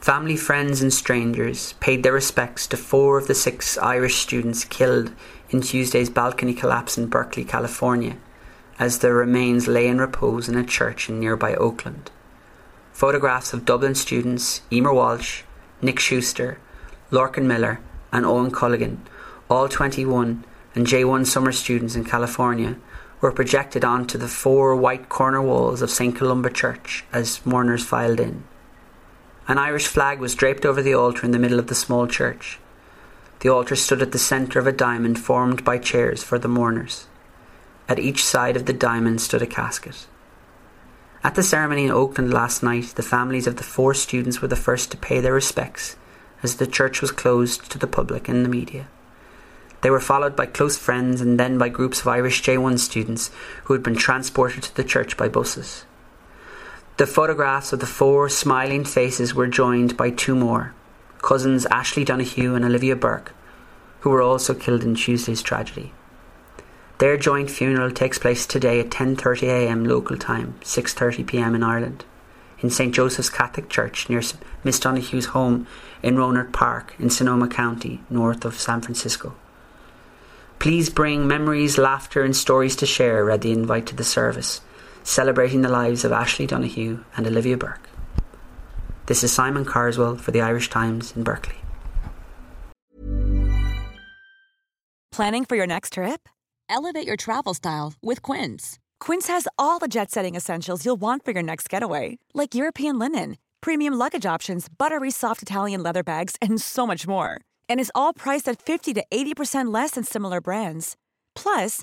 Family, friends, and strangers paid their respects to four of the six Irish students killed in Tuesday's balcony collapse in Berkeley, California, as their remains lay in repose in a church in nearby Oakland. Photographs of Dublin students Eimear Walsh, Nick Schuster, Lorcan Miller, and Eoghan Culligan, all 21 and J1 summer students in California, were projected onto the four white corner walls of St. Columba Church as mourners filed in. An Irish flag was draped over the altar in the middle of the small church. The altar stood at the centre of a diamond formed by chairs for the mourners. At each side of the diamond stood a casket. At the ceremony in Oakland last night, the families of the four students were the first to pay their respects as the church was closed to the public and the media. They were followed by close friends and then by groups of Irish J1 students who had been transported to the church by buses. The photographs of the four smiling faces were joined by two more cousins Ashley Donohoe and Olivia Burke, who were also killed in Tuesday's tragedy. Their joint funeral takes place today at 10:30 a.m. local time, 6:30 p.m. in Ireland, in St Joseph's Catholic Church near Miss Donohoe's home in Rohnert Park in Sonoma County, north of San Francisco. Please bring memories, laughter, and stories to share, read the invite to the service celebrating the lives of Ashley Donohoe and Olivia Burke. This is Simon Carswell for the Irish Times in Berkeley. Planning for your next trip? Elevate your travel style with Quince. Quince has all the jet setting essentials you'll want for your next getaway, like European linen, premium luggage options, buttery soft Italian leather bags, and so much more. And is all priced at 50 to 80% less than similar brands. Plus,